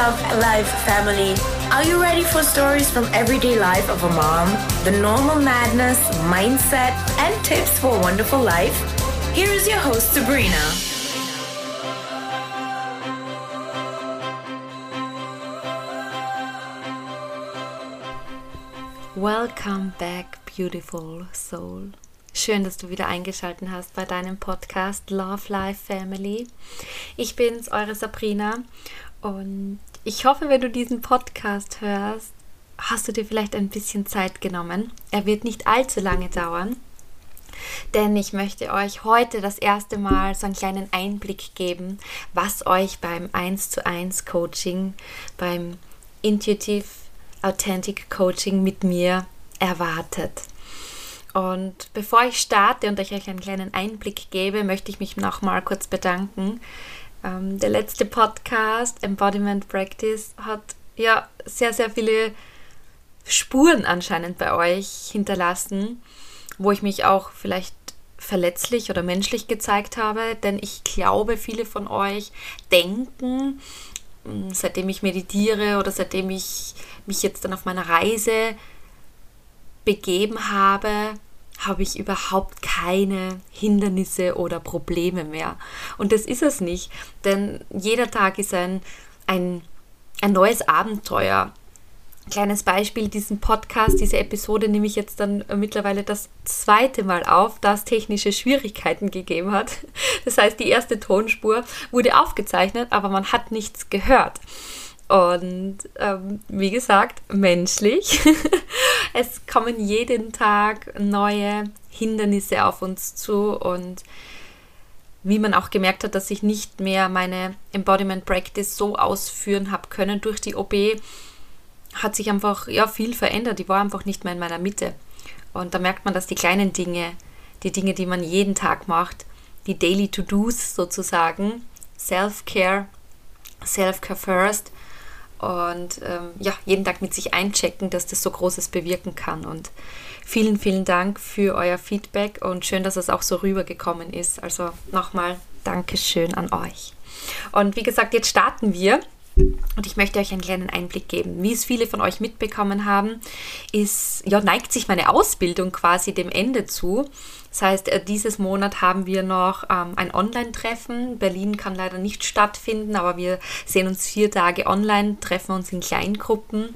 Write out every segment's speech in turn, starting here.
Love Life family. Are you ready for stories from everyday life of a mom? The normal madness, mindset, and tips for a wonderful life? Here is your host, Sabrina. Welcome back, beautiful soul. Schön, dass du wieder eingeschaltet hast bei deinem Podcast Love Life Family. Ich bin's, eure Sabrina, und ich hoffe, wenn du diesen Podcast hörst, hast du dir vielleicht ein bisschen Zeit genommen. Er wird nicht allzu lange dauern, denn ich möchte euch heute das erste Mal so einen kleinen Einblick geben, was euch beim 1 zu 1 Coaching, beim Intuitive Authentic Coaching mit mir erwartet. Und bevor ich starte und euch einen kleinen Einblick gebe, möchte ich mich noch mal kurz bedanken. Ähm, der letzte Podcast, Embodiment Practice, hat ja sehr, sehr viele Spuren anscheinend bei euch hinterlassen, wo ich mich auch vielleicht verletzlich oder menschlich gezeigt habe, denn ich glaube, viele von euch denken, hm, seitdem ich meditiere oder seitdem ich mich jetzt dann auf meiner Reise begeben habe, habe ich überhaupt keine Hindernisse oder Probleme mehr. Und das ist es nicht, denn jeder Tag ist ein, ein, ein neues Abenteuer. Kleines Beispiel, diesen Podcast, diese Episode nehme ich jetzt dann mittlerweile das zweite Mal auf, da es technische Schwierigkeiten gegeben hat. Das heißt, die erste Tonspur wurde aufgezeichnet, aber man hat nichts gehört. Und ähm, wie gesagt, menschlich. es kommen jeden Tag neue Hindernisse auf uns zu und wie man auch gemerkt hat, dass ich nicht mehr meine Embodiment Practice so ausführen habe können durch die OB, hat sich einfach ja viel verändert. Die war einfach nicht mehr in meiner Mitte. Und da merkt man, dass die kleinen Dinge, die Dinge, die man jeden Tag macht, die Daily To-Dos sozusagen, Self-Care, Self-Care First, und ähm, ja, jeden Tag mit sich einchecken, dass das so Großes bewirken kann. Und vielen, vielen Dank für euer Feedback und schön, dass es auch so rübergekommen ist. Also nochmal Dankeschön an euch. Und wie gesagt, jetzt starten wir. Und ich möchte euch einen kleinen Einblick geben. Wie es viele von euch mitbekommen haben, ist, ja, neigt sich meine Ausbildung quasi dem Ende zu. Das heißt, äh, dieses Monat haben wir noch ähm, ein Online-Treffen. Berlin kann leider nicht stattfinden, aber wir sehen uns vier Tage online, treffen uns in Kleingruppen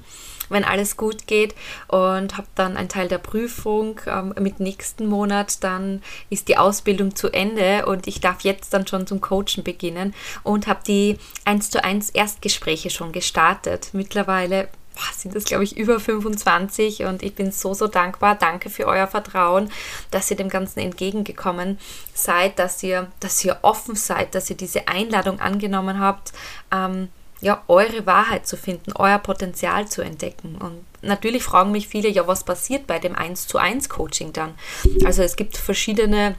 wenn alles gut geht und habe dann einen Teil der Prüfung ähm, mit nächsten Monat. Dann ist die Ausbildung zu Ende und ich darf jetzt dann schon zum Coachen beginnen und habe die 1 zu 1 Erstgespräche schon gestartet. Mittlerweile sind das, glaube ich, über 25 und ich bin so, so dankbar. Danke für euer Vertrauen, dass ihr dem Ganzen entgegengekommen seid, dass ihr, dass ihr offen seid, dass ihr diese Einladung angenommen habt, ähm, ja, eure Wahrheit zu finden, euer Potenzial zu entdecken. Und natürlich fragen mich viele, ja, was passiert bei dem 1 zu 1 Coaching dann? Also es gibt verschiedene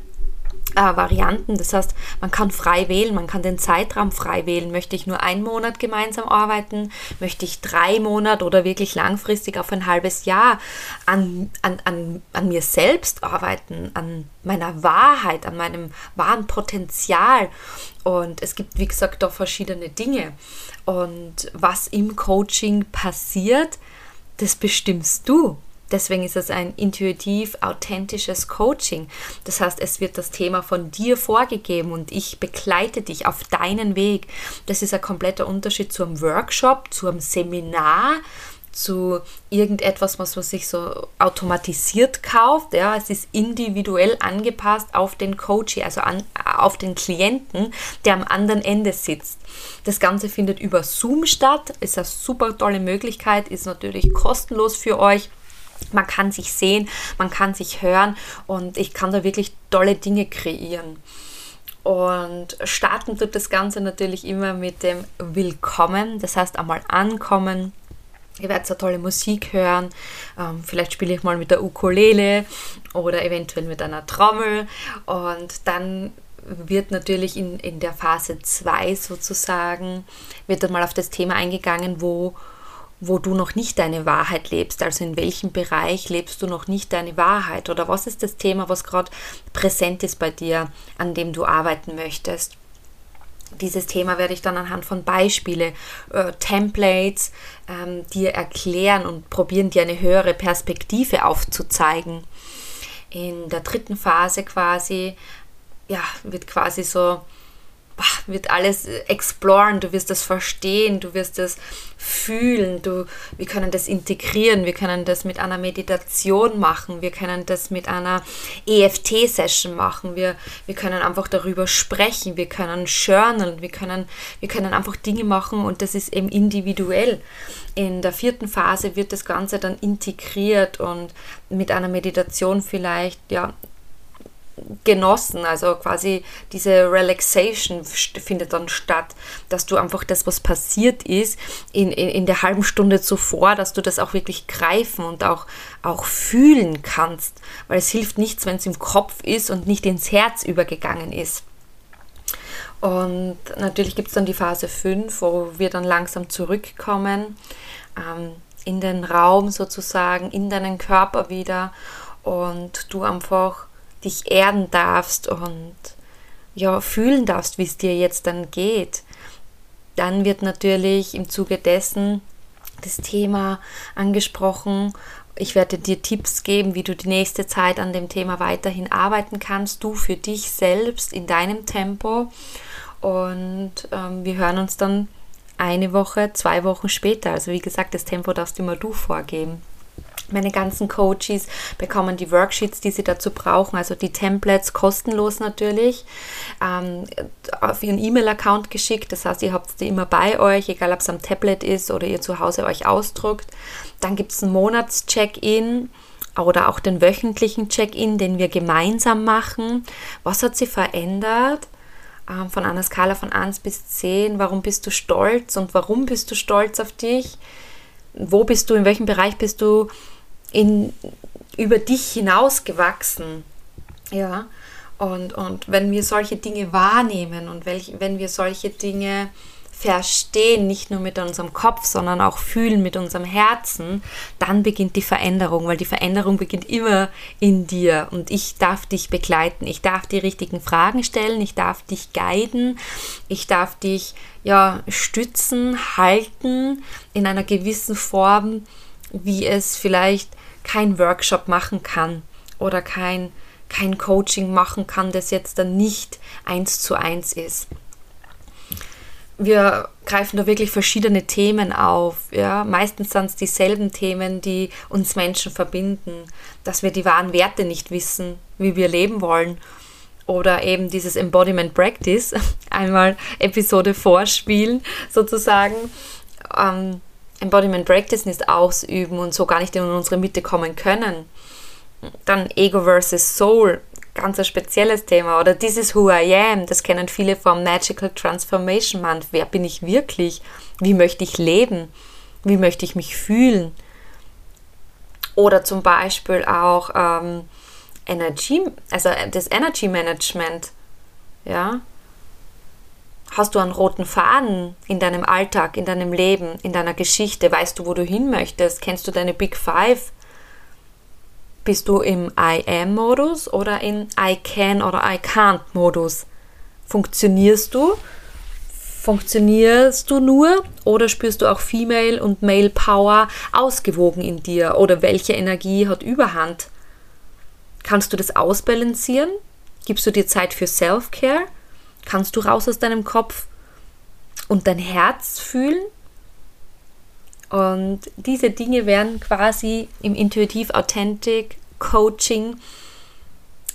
äh, Varianten. Das heißt, man kann frei wählen, man kann den Zeitraum frei wählen. Möchte ich nur einen Monat gemeinsam arbeiten? Möchte ich drei Monate oder wirklich langfristig auf ein halbes Jahr an, an, an, an mir selbst arbeiten, an meiner Wahrheit, an meinem wahren Potenzial? Und es gibt, wie gesagt, da verschiedene Dinge. Und was im Coaching passiert, das bestimmst du. Deswegen ist es ein intuitiv authentisches Coaching. Das heißt, es wird das Thema von dir vorgegeben und ich begleite dich auf deinen Weg. Das ist ein kompletter Unterschied zu einem Workshop, zu einem Seminar, zu irgendetwas, was man sich so automatisiert kauft. Ja, es ist individuell angepasst auf den Coach, also an, auf den Klienten, der am anderen Ende sitzt. Das Ganze findet über Zoom statt, ist eine super tolle Möglichkeit, ist natürlich kostenlos für euch. Man kann sich sehen, man kann sich hören und ich kann da wirklich tolle Dinge kreieren. Und starten wird das Ganze natürlich immer mit dem Willkommen, das heißt einmal ankommen. Ihr werdet so tolle Musik hören. Ähm, vielleicht spiele ich mal mit der Ukulele oder eventuell mit einer Trommel. Und dann wird natürlich in, in der Phase 2 sozusagen, wird dann mal auf das Thema eingegangen, wo wo du noch nicht deine Wahrheit lebst. Also in welchem Bereich lebst du noch nicht deine Wahrheit? Oder was ist das Thema, was gerade präsent ist bei dir, an dem du arbeiten möchtest? dieses Thema werde ich dann anhand von Beispiele, äh, Templates ähm, dir erklären und probieren, dir eine höhere Perspektive aufzuzeigen. In der dritten Phase quasi, ja, wird quasi so wird alles exploren, du wirst das verstehen, du wirst das fühlen, du, wir können das integrieren, wir können das mit einer Meditation machen, wir können das mit einer EFT-Session machen, wir, wir können einfach darüber sprechen, wir können journalen, wir können, wir können einfach Dinge machen und das ist eben individuell. In der vierten Phase wird das Ganze dann integriert und mit einer Meditation vielleicht ja genossen. Also quasi diese Relaxation findet dann statt, dass du einfach das, was passiert ist, in, in, in der halben Stunde zuvor, dass du das auch wirklich greifen und auch, auch fühlen kannst. Weil es hilft nichts, wenn es im Kopf ist und nicht ins Herz übergegangen ist. Und natürlich gibt es dann die Phase 5, wo wir dann langsam zurückkommen ähm, in den Raum sozusagen, in deinen Körper wieder und du einfach dich erden darfst und ja, fühlen darfst, wie es dir jetzt dann geht, dann wird natürlich im Zuge dessen das Thema angesprochen. Ich werde dir Tipps geben, wie du die nächste Zeit an dem Thema weiterhin arbeiten kannst, du für dich selbst in deinem Tempo. Und ähm, wir hören uns dann eine Woche, zwei Wochen später. Also wie gesagt, das Tempo darfst immer du vorgeben. Meine ganzen Coaches bekommen die Worksheets, die sie dazu brauchen, also die Templates kostenlos natürlich, ähm, auf ihren E-Mail-Account geschickt. Das heißt, ihr habt sie immer bei euch, egal ob es am Tablet ist oder ihr zu Hause euch ausdruckt. Dann gibt es ein Monats-Check-In oder auch den wöchentlichen Check-In, den wir gemeinsam machen. Was hat sie verändert? Ähm, von einer Skala von 1 bis 10. Warum bist du stolz und warum bist du stolz auf dich? Wo bist du, in welchem Bereich bist du in, über dich hinausgewachsen. Ja, und, und wenn wir solche Dinge wahrnehmen und welch, wenn wir solche Dinge verstehen, nicht nur mit unserem Kopf, sondern auch fühlen mit unserem Herzen, dann beginnt die Veränderung, weil die Veränderung beginnt immer in dir. Und ich darf dich begleiten, ich darf die richtigen Fragen stellen, ich darf dich guiden, ich darf dich ja stützen, halten in einer gewissen Form, wie es vielleicht kein Workshop machen kann oder kein, kein Coaching machen kann, das jetzt dann nicht eins zu eins ist. Wir greifen da wirklich verschiedene Themen auf. Ja? Meistens sind es dieselben Themen, die uns Menschen verbinden, dass wir die wahren Werte nicht wissen, wie wir leben wollen. Oder eben dieses Embodiment Practice, einmal Episode vorspielen sozusagen. Ähm, Embodiment Practice ist ausüben und so gar nicht in unsere Mitte kommen können. Dann Ego versus Soul, ganz ein spezielles Thema. Oder This is who I am, das kennen viele vom Magical Transformation Month. Wer bin ich wirklich? Wie möchte ich leben? Wie möchte ich mich fühlen? Oder zum Beispiel auch ähm, Energy, also das Energy Management. Ja, Hast du einen roten Faden in deinem Alltag, in deinem Leben, in deiner Geschichte? Weißt du, wo du hin möchtest? Kennst du deine Big Five? Bist du im I am-Modus oder in I can oder I can't-Modus? Funktionierst du? Funktionierst du nur oder spürst du auch Female und Male Power ausgewogen in dir? Oder welche Energie hat Überhand? Kannst du das ausbalancieren? Gibst du dir Zeit für Self-Care? Kannst du raus aus deinem Kopf und dein Herz fühlen? Und diese Dinge werden quasi im Intuitiv Authentic Coaching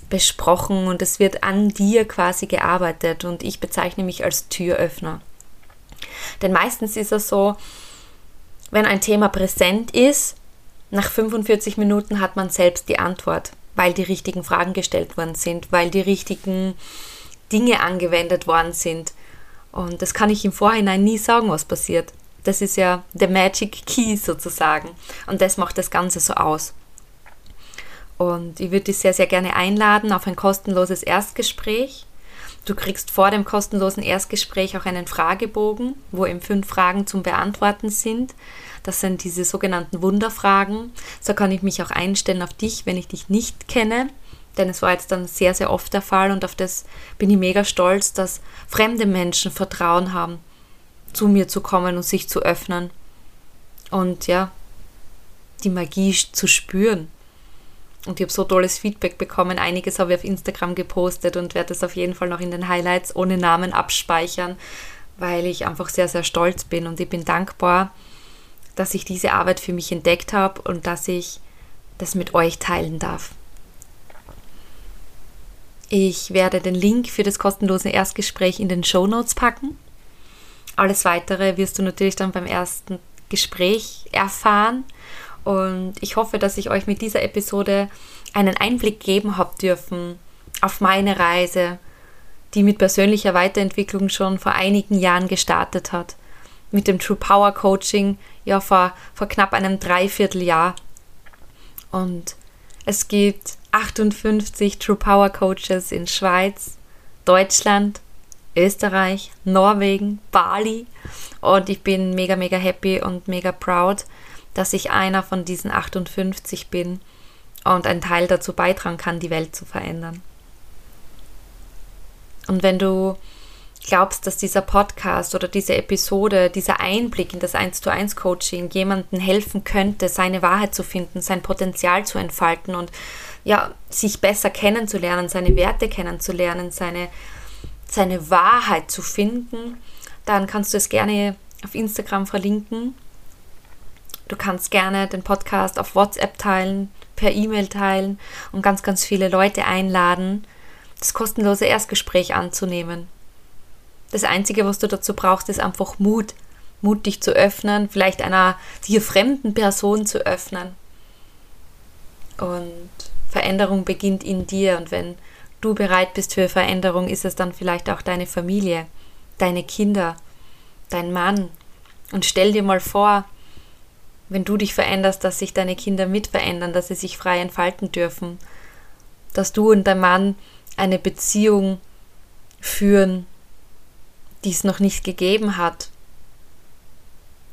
besprochen und es wird an dir quasi gearbeitet und ich bezeichne mich als Türöffner. Denn meistens ist es so, wenn ein Thema präsent ist, nach 45 Minuten hat man selbst die Antwort, weil die richtigen Fragen gestellt worden sind, weil die richtigen Dinge angewendet worden sind. Und das kann ich im Vorhinein nie sagen, was passiert. Das ist ja der Magic Key sozusagen. Und das macht das Ganze so aus. Und ich würde dich sehr, sehr gerne einladen auf ein kostenloses Erstgespräch. Du kriegst vor dem kostenlosen Erstgespräch auch einen Fragebogen, wo eben fünf Fragen zum Beantworten sind. Das sind diese sogenannten Wunderfragen. So kann ich mich auch einstellen auf dich, wenn ich dich nicht kenne Denn es war jetzt dann sehr, sehr oft der Fall und auf das bin ich mega stolz, dass fremde Menschen Vertrauen haben, zu mir zu kommen und sich zu öffnen. Und ja, die Magie zu spüren. Und ich habe so tolles Feedback bekommen. Einiges habe ich auf Instagram gepostet und werde es auf jeden Fall noch in den Highlights ohne Namen abspeichern, weil ich einfach sehr, sehr stolz bin und ich bin dankbar, dass ich diese Arbeit für mich entdeckt habe und dass ich das mit euch teilen darf. Ich werde den Link für das kostenlose Erstgespräch in den Show Notes packen. Alles weitere wirst du natürlich dann beim ersten Gespräch erfahren. Und ich hoffe, dass ich euch mit dieser Episode einen Einblick geben habe dürfen auf meine Reise, die mit persönlicher Weiterentwicklung schon vor einigen Jahren gestartet hat. Mit dem True Power Coaching ja vor, vor knapp einem Dreivierteljahr. Und es gibt 58 True Power Coaches in Schweiz, Deutschland, Österreich, Norwegen, Bali. Und ich bin mega, mega happy und mega proud, dass ich einer von diesen 58 bin und ein Teil dazu beitragen kann, die Welt zu verändern. Und wenn du glaubst, dass dieser Podcast oder diese Episode, dieser Einblick in das 1 zu 1 Coaching jemandem helfen könnte, seine Wahrheit zu finden, sein Potenzial zu entfalten und ja, sich besser kennenzulernen, seine Werte kennenzulernen, seine, seine Wahrheit zu finden, dann kannst du es gerne auf Instagram verlinken Du kannst gerne den Podcast auf WhatsApp teilen, per E-Mail teilen und ganz, ganz viele Leute einladen, das kostenlose Erstgespräch anzunehmen. Das Einzige, was du dazu brauchst, ist einfach Mut. Mut, dich zu öffnen, vielleicht einer dir fremden Person zu öffnen. Und Veränderung beginnt in dir. Und wenn du bereit bist für Veränderung, ist es dann vielleicht auch deine Familie, deine Kinder, dein Mann. Und stell dir mal vor, wenn du dich veränderst, dass sich deine Kinder mit verändern, dass sie sich frei entfalten dürfen, dass du und dein Mann eine Beziehung führen, die es noch nicht gegeben hat,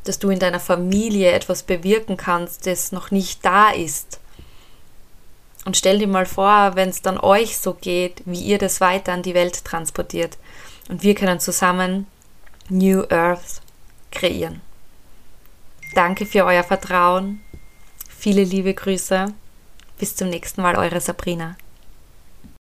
dass du in deiner Familie etwas bewirken kannst, das noch nicht da ist. Und stell dir mal vor, wenn es dann euch so geht, wie ihr das weiter an die Welt transportiert. Und wir können zusammen New Earth kreieren. Danke für euer Vertrauen. Viele liebe Grüße. Bis zum nächsten Mal, eure Sabrina.